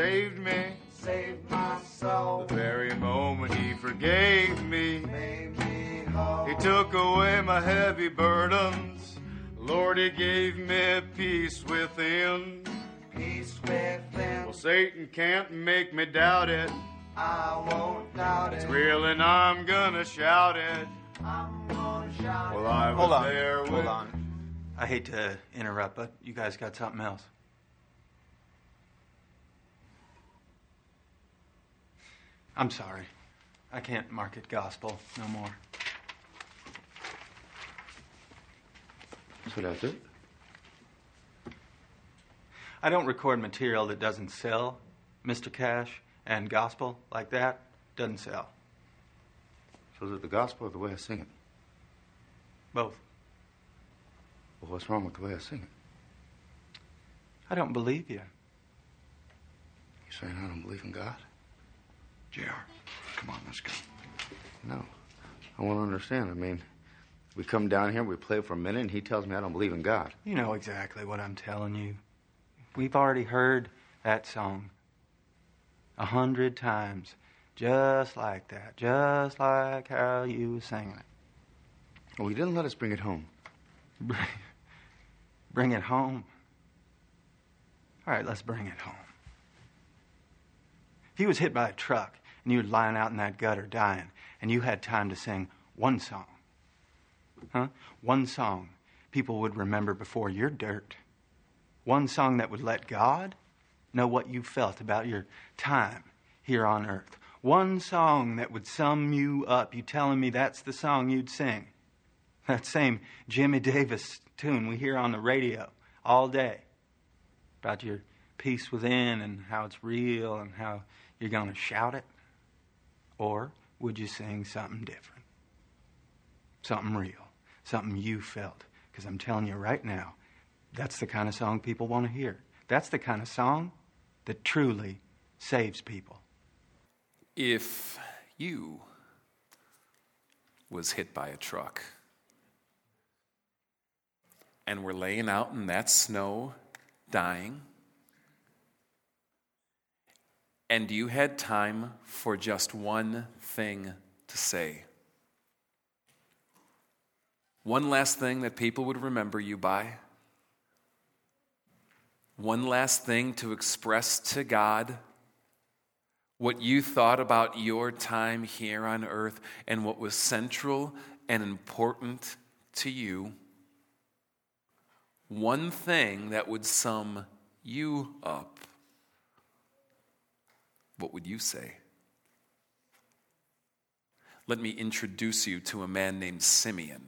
saved me. saved my soul, The very moment he forgave me. made me whole. He took away my heavy burdens. Lord, he gave me peace within. Peace within, Well, Satan can't make me doubt it. I won't doubt it. It's it. real and I'm gonna shout it. I'm gonna shout Well, it. I was Hold on. there Hold on. I hate to interrupt, but you guys got something else. I'm sorry. I can't market gospel no more. So that's it? I don't record material that doesn't sell, Mr. Cash, and gospel like that doesn't sell. So is it the gospel or the way I sing it? Both. Well, what's wrong with the way I sing it? I don't believe you. You saying I don't believe in God? JR, come on, let's go. No. I want to understand. I mean, we come down here, we play for a minute, and he tells me I don't believe in God. You know exactly what I'm telling you. We've already heard that song a hundred times, just like that, just like how you was singing it. Well, he didn't let us bring it home. Bring, bring it home. All right, let's bring it home. He was hit by a truck and you were lying out in that gutter dying, and you had time to sing one song, huh? One song people would remember before your dirt. One song that would let God know what you felt about your time here on earth. One song that would sum you up. You telling me that's the song you'd sing. That same Jimmie Davis tune we hear on the radio all day about your peace within and how it's real and how you're going to shout it? Or would you sing something different? Something real, something you felt? Because I'm telling you right now, that's the kind of song people want to hear. That's the kind of song that truly saves people. If you was hit by a truck and were laying out in that snow dying, and you had time for just one thing to say, one last thing that people would remember you by, one last thing to express to God what you thought about your time here on earth and what was central and important to you. One thing that would sum you up. What would you say? Let me introduce you to a man named Simeon.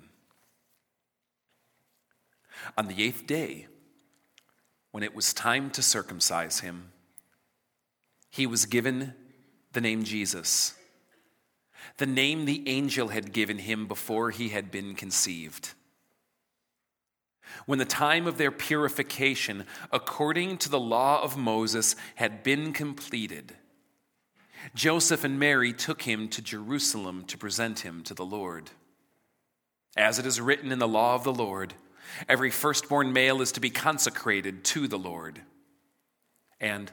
On the eighth day, when it was time to circumcise him, he was given the name Jesus, the name the angel had given him before he had been conceived. When the time of their purification, according to the law of Moses, had been completed, Joseph and Mary took him to Jerusalem to present him to the Lord. As it is written in the law of the Lord, every firstborn male is to be consecrated to the Lord. And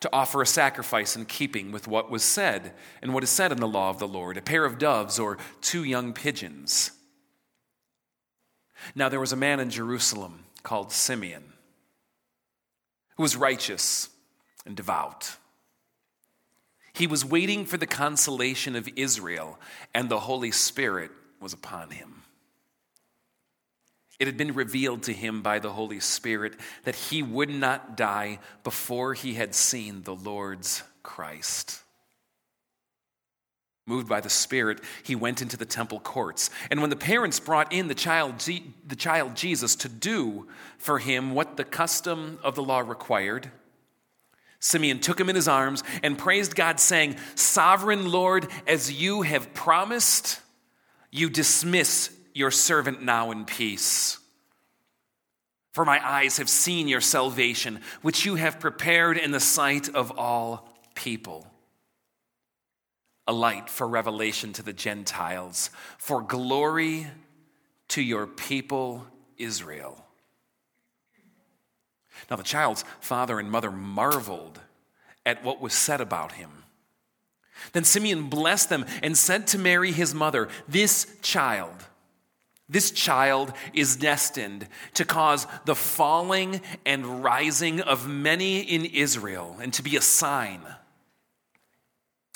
to offer a sacrifice in keeping with what was said and what is said in the law of the Lord a pair of doves or two young pigeons. Now there was a man in Jerusalem called Simeon who was righteous and devout. He was waiting for the consolation of Israel, and the Holy Spirit was upon him. It had been revealed to him by the Holy Spirit that he would not die before he had seen the Lord's Christ. Moved by the Spirit, he went into the temple courts. And when the parents brought in the child, the child Jesus to do for him what the custom of the law required, Simeon took him in his arms and praised God, saying, Sovereign Lord, as you have promised, you dismiss your servant now in peace. For my eyes have seen your salvation, which you have prepared in the sight of all people. A light for revelation to the Gentiles, for glory to your people Israel. Now the child's father and mother marveled at what was said about him. Then Simeon blessed them and said to Mary, his mother, This child, this child is destined to cause the falling and rising of many in Israel and to be a sign.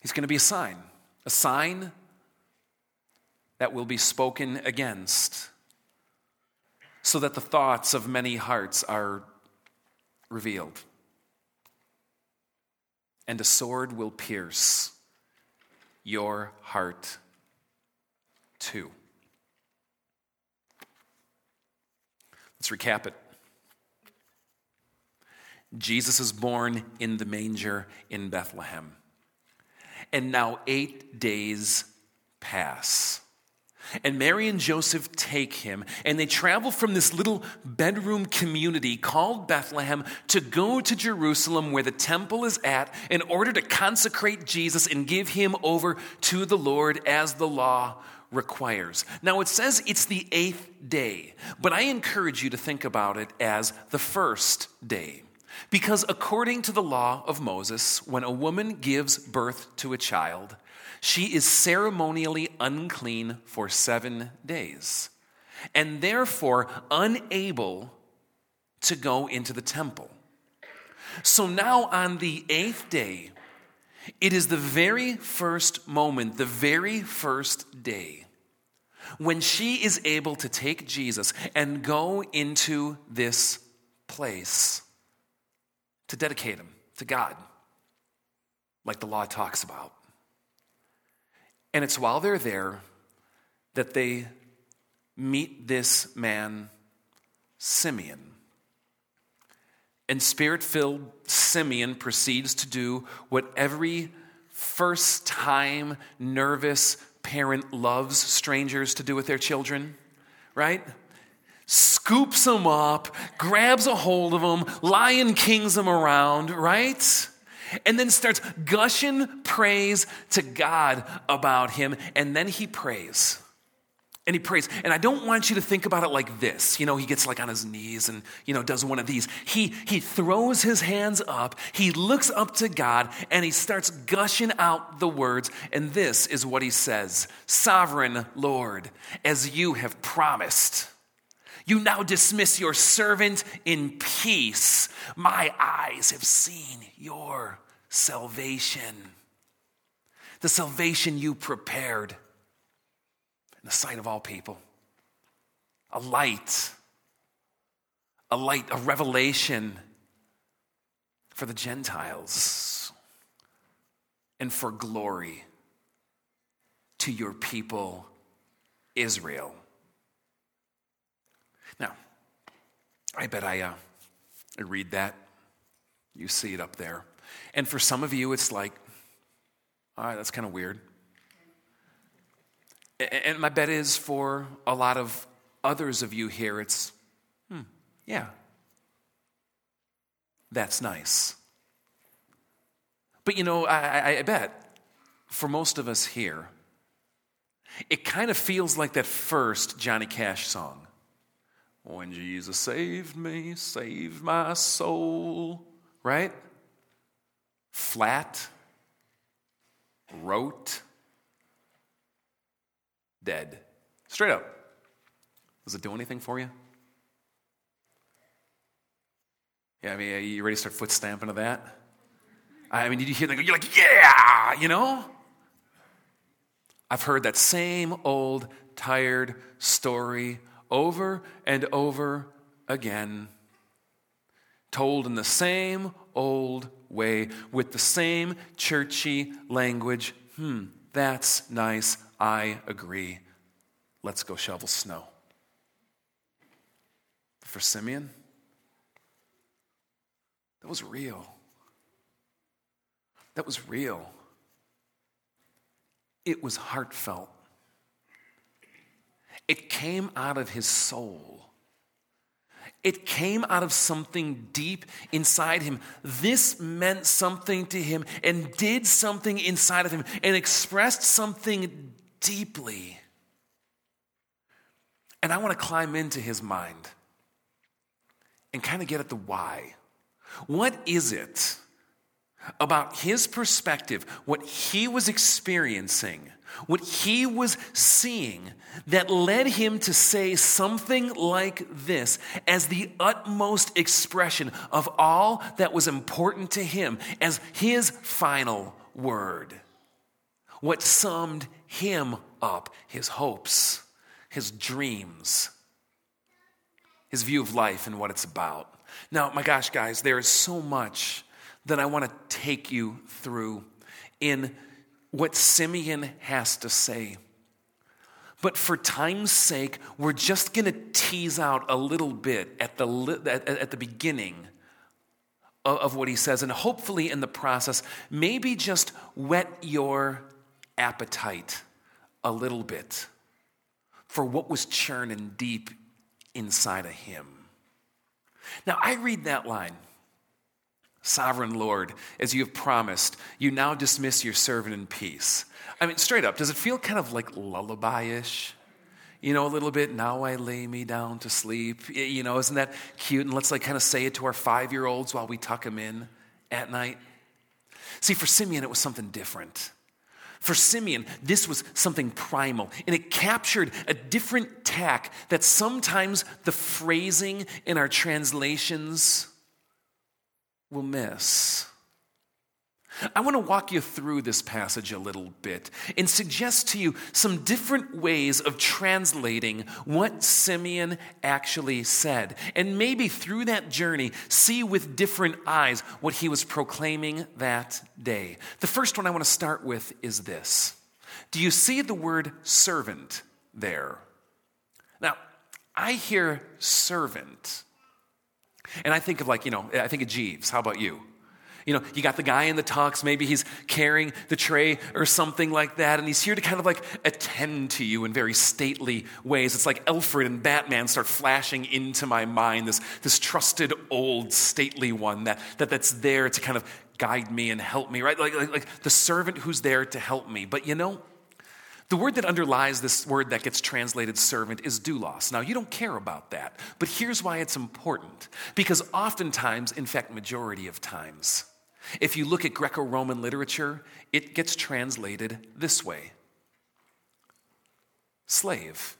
He's going to be a sign, a sign that will be spoken against, so that the thoughts of many hearts are revealed. And a sword will pierce your heart too. Let's recap it. Jesus is born in the manger in Bethlehem. And now eight days pass. And Mary and Joseph take him, and they travel from this little bedroom community called Bethlehem to go to Jerusalem, where the temple is at, in order to consecrate Jesus and give him over to the Lord as the law requires. Now, it says it's the eighth day, but I encourage you to think about it as the first day. Because according to the law of Moses, when a woman gives birth to a child, she is ceremonially unclean for seven days, and therefore unable to go into the temple. So now on the eighth day, it is the very first moment, the very first day, when she is able to take Jesus and go into this place to dedicate him to God, like the law talks about. And it's while they're there that they meet this man, Simeon. And spirit filled Simeon proceeds to do what every first time nervous parent loves strangers to do with their children, right? Scoops them up, grabs a hold of them, lion kings them around, right? And then starts gushing praise to God about him, and then he prays. And he prays. And I don't want you to think about it like this. You know, he gets like on his knees and, you know, does one of these. He, he throws his hands up, he looks up to God, and he starts gushing out the words. And this is what he says Sovereign Lord, as you have promised. You now dismiss your servant in peace. My eyes have seen your salvation, the salvation you prepared in the sight of all people. A light, a light, a revelation for the Gentiles and for glory to your people, Israel. Now, I bet I, uh, I read that. You see it up there. And for some of you, it's like, all right, that's kind of weird. And my bet is for a lot of others of you here, it's, hmm, yeah, that's nice. But you know, I, I, bet for most of us here, it kind of feels like that first Johnny Cash song. When Jesus saved me, saved my soul, right? Flat, rote, dead. Straight up. Does it do anything for you? Yeah, I mean, you ready to start foot stamping to that? I mean, did you hear that? You're like, yeah, you know? I've heard that same old, tired story over and over again, told in the same old way, with the same churchy language. Hmm, that's nice. I agree. Let's go shovel snow. For Simeon, that was real. That was real. It was heartfelt. It came out of his soul. It came out of something deep inside him. This meant something to him and did something inside of him and expressed something deeply. And I want to climb into his mind and kind of get at the why. What is it about his perspective, what he was experiencing, what he was seeing, that led him to say something like this as the utmost expression of all that was important to him, as his final word. What summed him up, his hopes, his dreams, his view of life and what it's about. Now, my gosh, guys, there is so much that I want to take you through in what Simeon has to say. But for time's sake, we're just going to tease out a little bit at the, at, at the beginning of, of what he says, and hopefully in the process, maybe just whet your appetite a little bit for what was churning deep inside of him. Now, I read that line. Sovereign Lord, as you have promised, you now dismiss your servant in peace. I mean, straight up, does it feel kind of like lullaby ish? You know, a little bit, now I lay me down to sleep. You know, isn't that cute? And let's like kind of say it to our five year olds while we tuck them in at night. See, for Simeon, it was something different. For Simeon, this was something primal, and it captured a different tack that sometimes the phrasing in our translations will miss. I want to walk you through this passage a little bit and suggest to you some different ways of translating what Simeon actually said. And maybe through that journey, see with different eyes what he was proclaiming that day. The first one I want to start with is this Do you see the word servant there? Now, I hear servant, and I think of like, you know, I think of Jeeves. How about you? You know, you got the guy in the tux, maybe he's carrying the tray or something like that, and he's here to kind of like attend to you in very stately ways. It's like Alfred and Batman start flashing into my mind, this, this trusted old stately one that, that, that's there to kind of guide me and help me, right? Like, like, like the servant who's there to help me. But you know, the word that underlies this word that gets translated servant is doulos. Now, you don't care about that, but here's why it's important. Because oftentimes, in fact, majority of times, if you look at Greco Roman literature, it gets translated this way slave.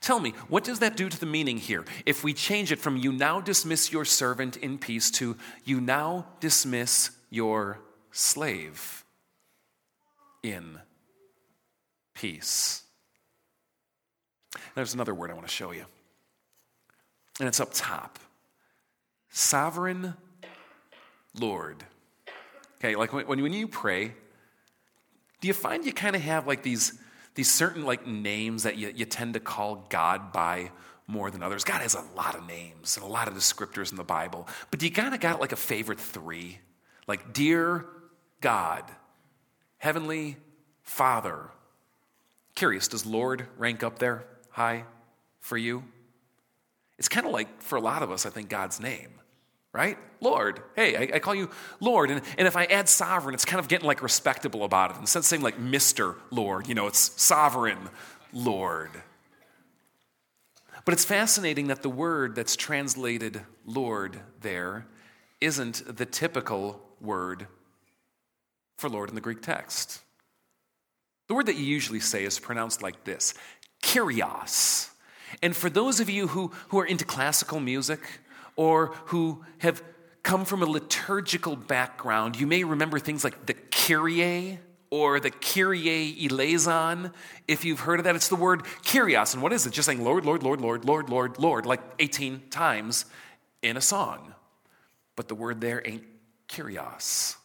Tell me, what does that do to the meaning here? If we change it from you now dismiss your servant in peace to you now dismiss your slave in peace. There's another word I want to show you, and it's up top sovereign Lord. Okay, like when, when you pray, do you find you kind of have like these, these certain like names that you, you tend to call God by more than others? God has a lot of names and a lot of descriptors in the Bible, but you kind of got like a favorite three? Like, dear God, Heavenly Father. Curious, does Lord rank up there high for you? It's kind of like, for a lot of us, I think, God's name right? Lord. Hey, I, I, call you Lord. And, and if I add sovereign, it's kind of getting like respectable about it. Instead of saying like Mr. Lord, you know, it's sovereign Lord. But it's fascinating that the word that's translated Lord there isn't the typical word for Lord in the Greek text. The word that you usually say is pronounced like this Kyrios. And for those of you who, who are into classical music, or who have come from a liturgical background, you may remember things like the Kyrie or the Kyrie eleison. If you've heard of that, it's the word Kyrios. And what is it? Just saying Lord, Lord, Lord, Lord, Lord, Lord, Lord, like 18 times in a song. But the word there ain't Kyrios.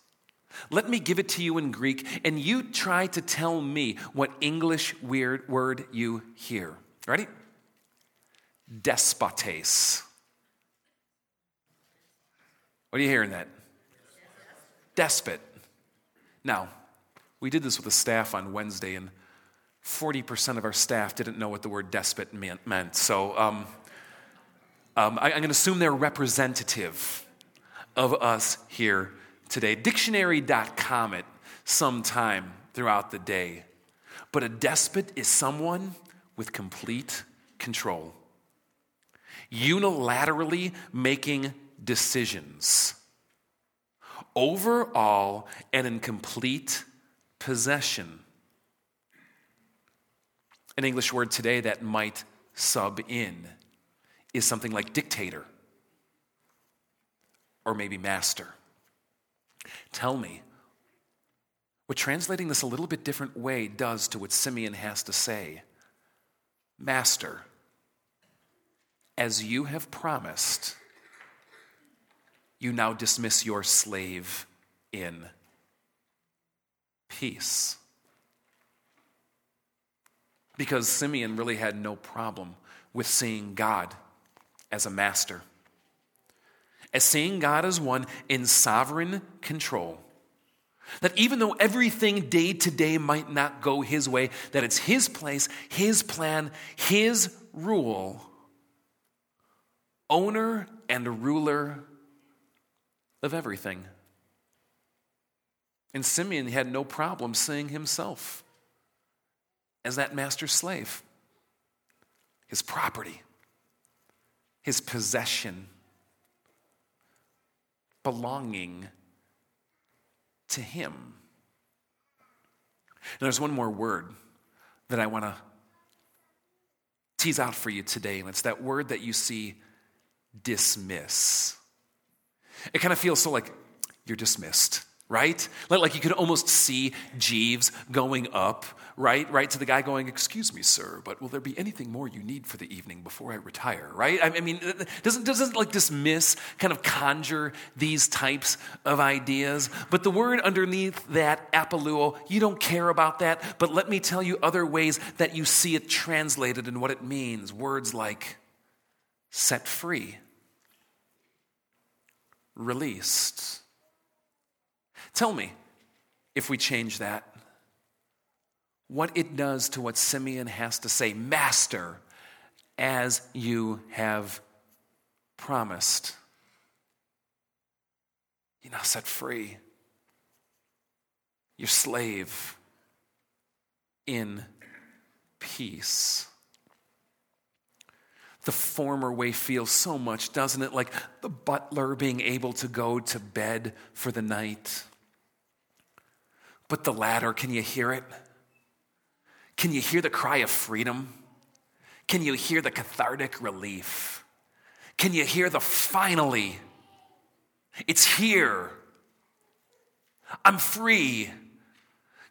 Let me give it to you in Greek, and you try to tell me what English weird word you hear. Ready? Despotes. What are you hearing that? Despot. Now, we did this with the staff on Wednesday, and 40% of our staff didn't know what the word despot meant. So um, um, I, I'm going to assume they're representative of us here today. Dictionary.com it sometime throughout the day. But a despot is someone with complete control, unilaterally making decisions over all and in complete possession. An English word today that might sub in is something like dictator or maybe master. Tell me what translating this a little bit different way does to what Simeon has to say. Master, as you have promised, you now dismiss your slave in peace. Because Simeon really had no problem with seeing God as a master, as seeing God as one in sovereign control. That even though everything day to day might not go his way, that it's his place, his plan, his rule, owner and ruler of everything. And Simeon had no problem seeing himself as that master slave, his property, his possession, belonging to him. Now, there's one more word that I want to tease out for you today, and it's that word that you see dismiss. It kind of feels so like you're dismissed right? Like you could almost see Jeeves going up, right? Right to the guy going, Excuse me, sir, but will there be anything more you need for the evening before I retire, right? I mean, doesn't, doesn't like dismiss, kind of conjure these types of ideas? But the word underneath that, apoluo, you don't care about that, but let me tell you other ways that you see it translated and what it means. Words like set free, released Tell me, if we change that, what it does to what Simeon has to say Master, as you have promised. You're now set free. Your slave in peace. The former way feels so much, doesn't it? Like the butler being able to go to bed for the night but the latter, can you hear it? Can you hear the cry of freedom? Can you hear the cathartic relief? Can you hear the finally? It's here. I'm free.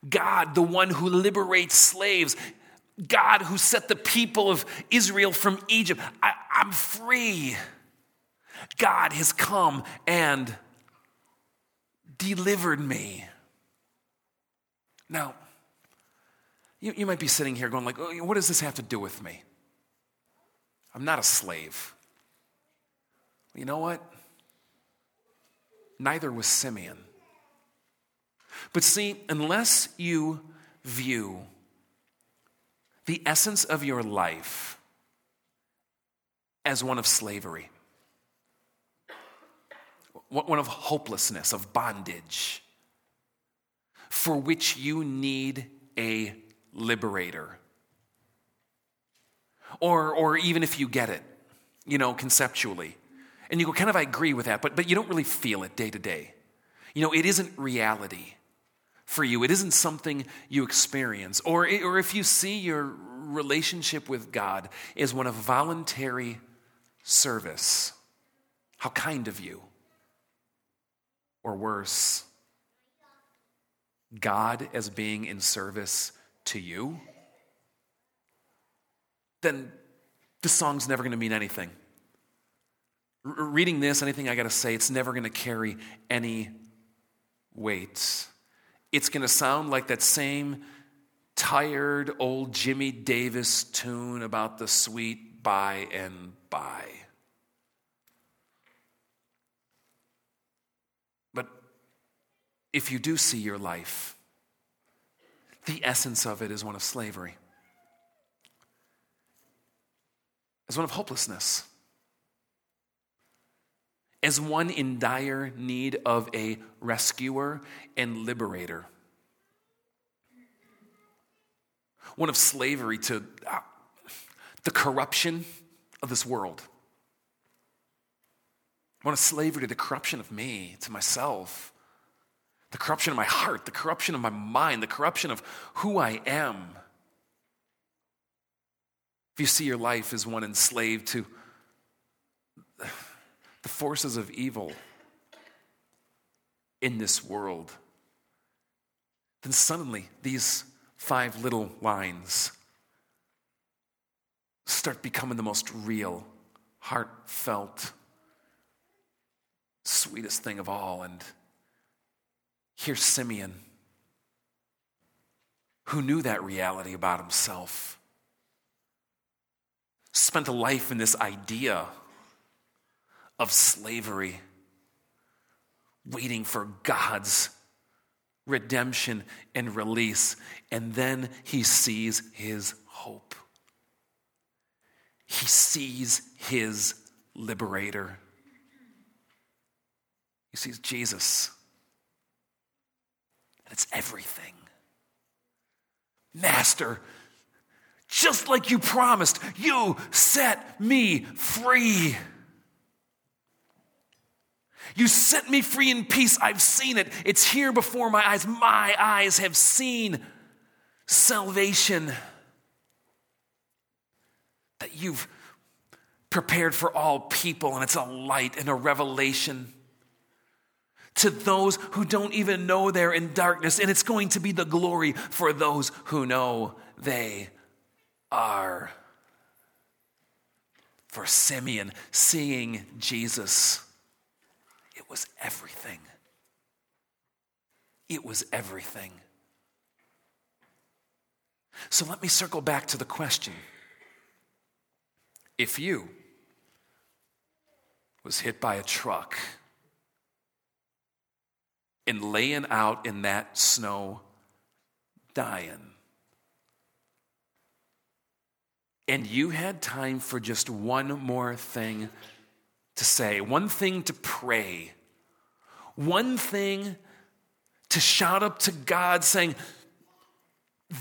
God, the one who liberates slaves, God who set the people of Israel from Egypt, I, am free. God has come and delivered me. Now, you, you might be sitting here going like, oh, what does this have to do with me? I'm not a slave. You know what? Neither was Simeon. But see, unless you view the essence of your life as one of slavery, one of hopelessness, of bondage, for which you need a liberator. Or, or even if you get it, you know, conceptually, and you go, kind of, I agree with that, but, but you don't really feel it day to day. You know, it isn't reality for you, it isn't something you experience. Or, or if you see your relationship with God is one of voluntary service, how kind of you. Or worse, God as being in service to you, then the song's never going to mean anything. R- reading this, anything I got to say, it's never going to carry any weight. It's going to sound like that same tired old Jimmie Davis tune about the sweet by and by. But if you do see your life, the essence of it is one of slavery, as one of hopelessness, as one in dire need of a rescuer and liberator, one of slavery to uh, the corruption of this world. One of slavery to the corruption of me, to myself, the corruption of my heart, the corruption of my mind, the corruption of who I am. If you see your life as one enslaved to the forces of evil in this world, then suddenly these five little lines start becoming the most real, heartfelt, sweetest thing of all. And here's Simeon, who knew that reality about himself, spent a life in this idea of slavery, waiting for God's redemption and release. And then he sees his hope. He sees his liberator. He sees Jesus. It's everything. Master, just like you promised, you set me free. You set me free in peace. I've seen it. It's here before my eyes. My eyes have seen salvation that you've prepared for all people, and it's a light and a revelation to those who don't even know they're in darkness, and it's going to be the glory for those who know they are. For Simeon, seeing Jesus, it was everything. It was everything. So let me circle back to the question. If you was hit by a truck and laying out in that snow dying, and you had time for just one more thing to say, one thing to pray, one thing to shout up to God saying,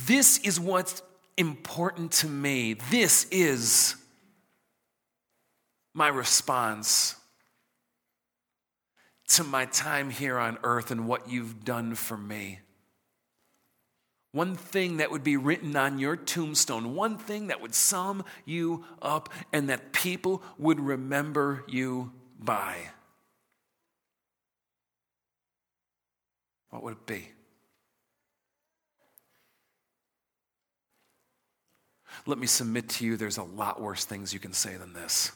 This is what's important to me. This is my response to my time here on earth and what you've done for me. One thing that would be written on your tombstone, one thing that would sum you up and that people would remember you by. What would it be? Let me submit to you, there's a lot worse things you can say than this.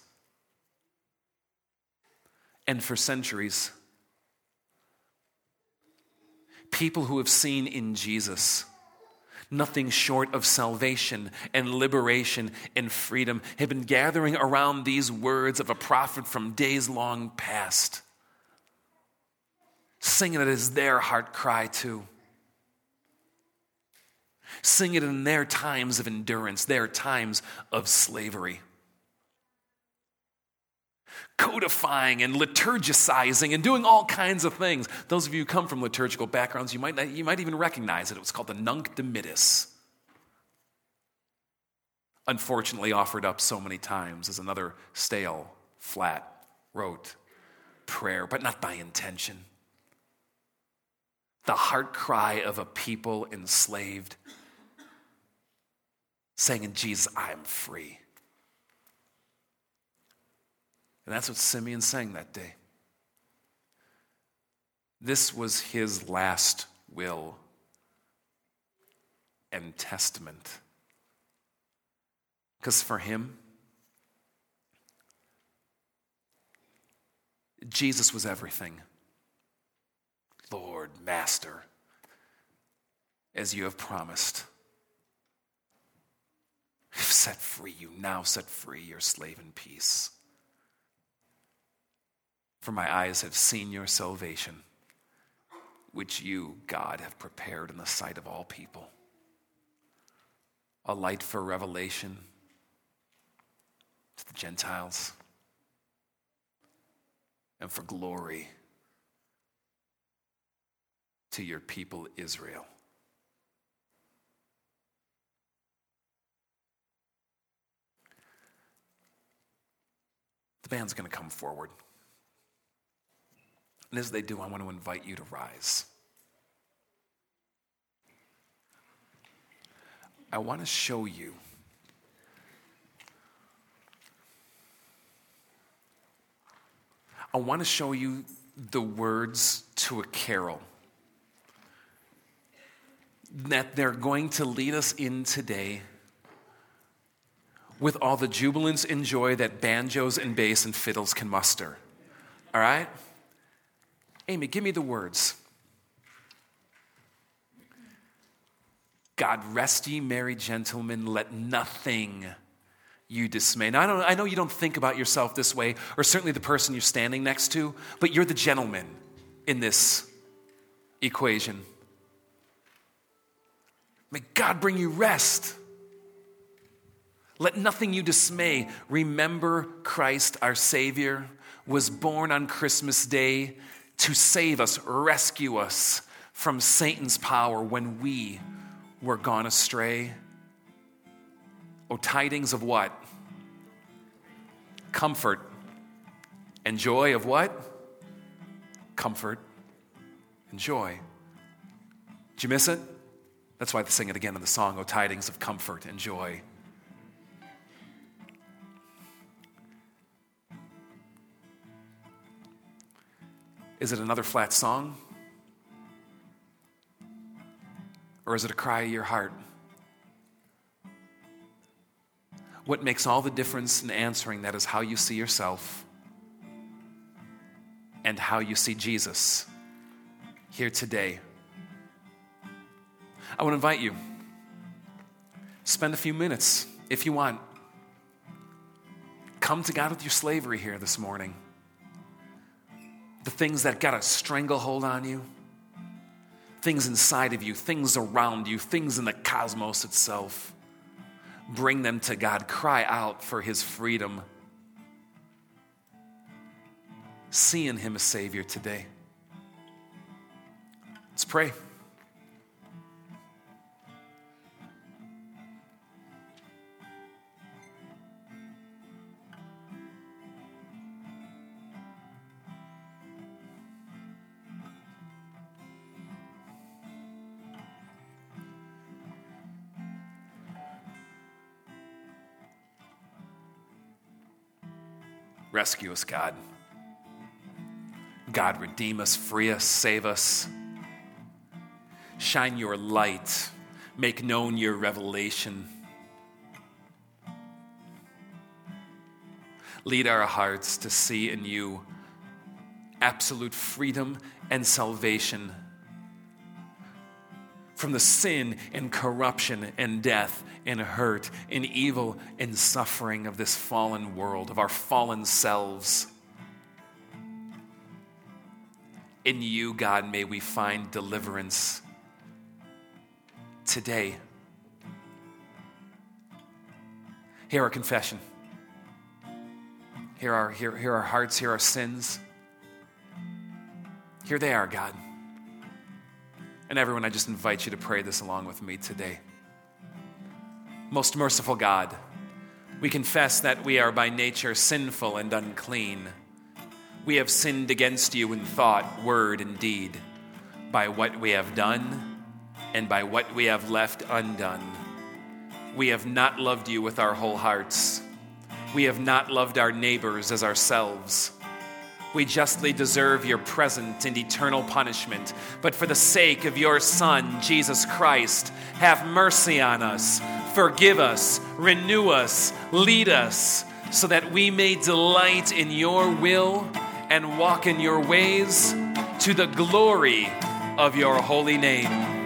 And for centuries, people who have seen in Jesus nothing short of salvation and liberation and freedom have been gathering around these words of a prophet from days long past, singing it as their heart cry too. Sing it in their times of endurance, their times of slavery codifying and liturgicizing and doing all kinds of things. Those of you who come from liturgical backgrounds, you might, not, you might even recognize it. It was called the Nunc Dimittis. Unfortunately, offered up so many times as another stale, flat, rote prayer, but not by intention. The heart cry of a people enslaved, saying, In Jesus, I am free. And that's what Simeon sang that day. This was his last will and testament. Because for him, Jesus was everything. Lord, Master, as you have promised. You've set free, you now set free your slave in peace. For my eyes have seen your salvation, which you, God, have prepared in the sight of all people. A light for revelation to the Gentiles and for glory to your people, Israel. The band's going to come forward. And as they do, I want to invite you to rise. I want to show you I want to show you the words to a carol that they're going to lead us in today with all the jubilance and joy that banjos and bass and fiddles can muster. All right? Amy, give me the words. God rest ye, merry gentlemen, let nothing you dismay. Now, I, don't, I know you don't think about yourself this way, or certainly the person you're standing next to, but you're the gentleman in this equation. May God bring you rest. Let nothing you dismay. Remember Christ, our Savior, was born on Christmas Day to save us, rescue us from Satan's power when we were gone astray. Oh, tidings of what? Comfort. And joy of what? Comfort and joy. Did you miss it? That's why they sing it again in the song, Oh, tidings of comfort and joy. Is it another flat song? Or is it a cry of your heart? What makes all the difference in answering that is how you see yourself and how you see Jesus here today. I want to invite you. Spend a few minutes, if you want. Come to God with your slavery here this morning. The things that got a stranglehold on you, things inside of you, things around you, things in the cosmos itself. Bring them to God. Cry out for His freedom. See in Him a Savior today. Let's pray. Rescue us, God. God, redeem us, free us, save us. Shine your light, make known your revelation. Lead our hearts to see in you absolute freedom and salvation from the sin and corruption and death and hurt and evil and suffering of this fallen world, of our fallen selves. In you, God, may we find deliverance today. Hear our confession. Hear our, hear, hear our hearts, hear our sins. Here they are, God. And everyone, I just invite you to pray this along with me today. Most merciful God, we confess that we are by nature sinful and unclean. We have sinned against you in thought, word, and deed, by what we have done and by what we have left undone. We have not loved you with our whole hearts. We have not loved our neighbors as ourselves. We justly deserve your present and eternal punishment, but for the sake of your Son, Jesus Christ, have mercy on us, forgive us, renew us, lead us, so that we may delight in your will and walk in your ways to the glory of your holy name.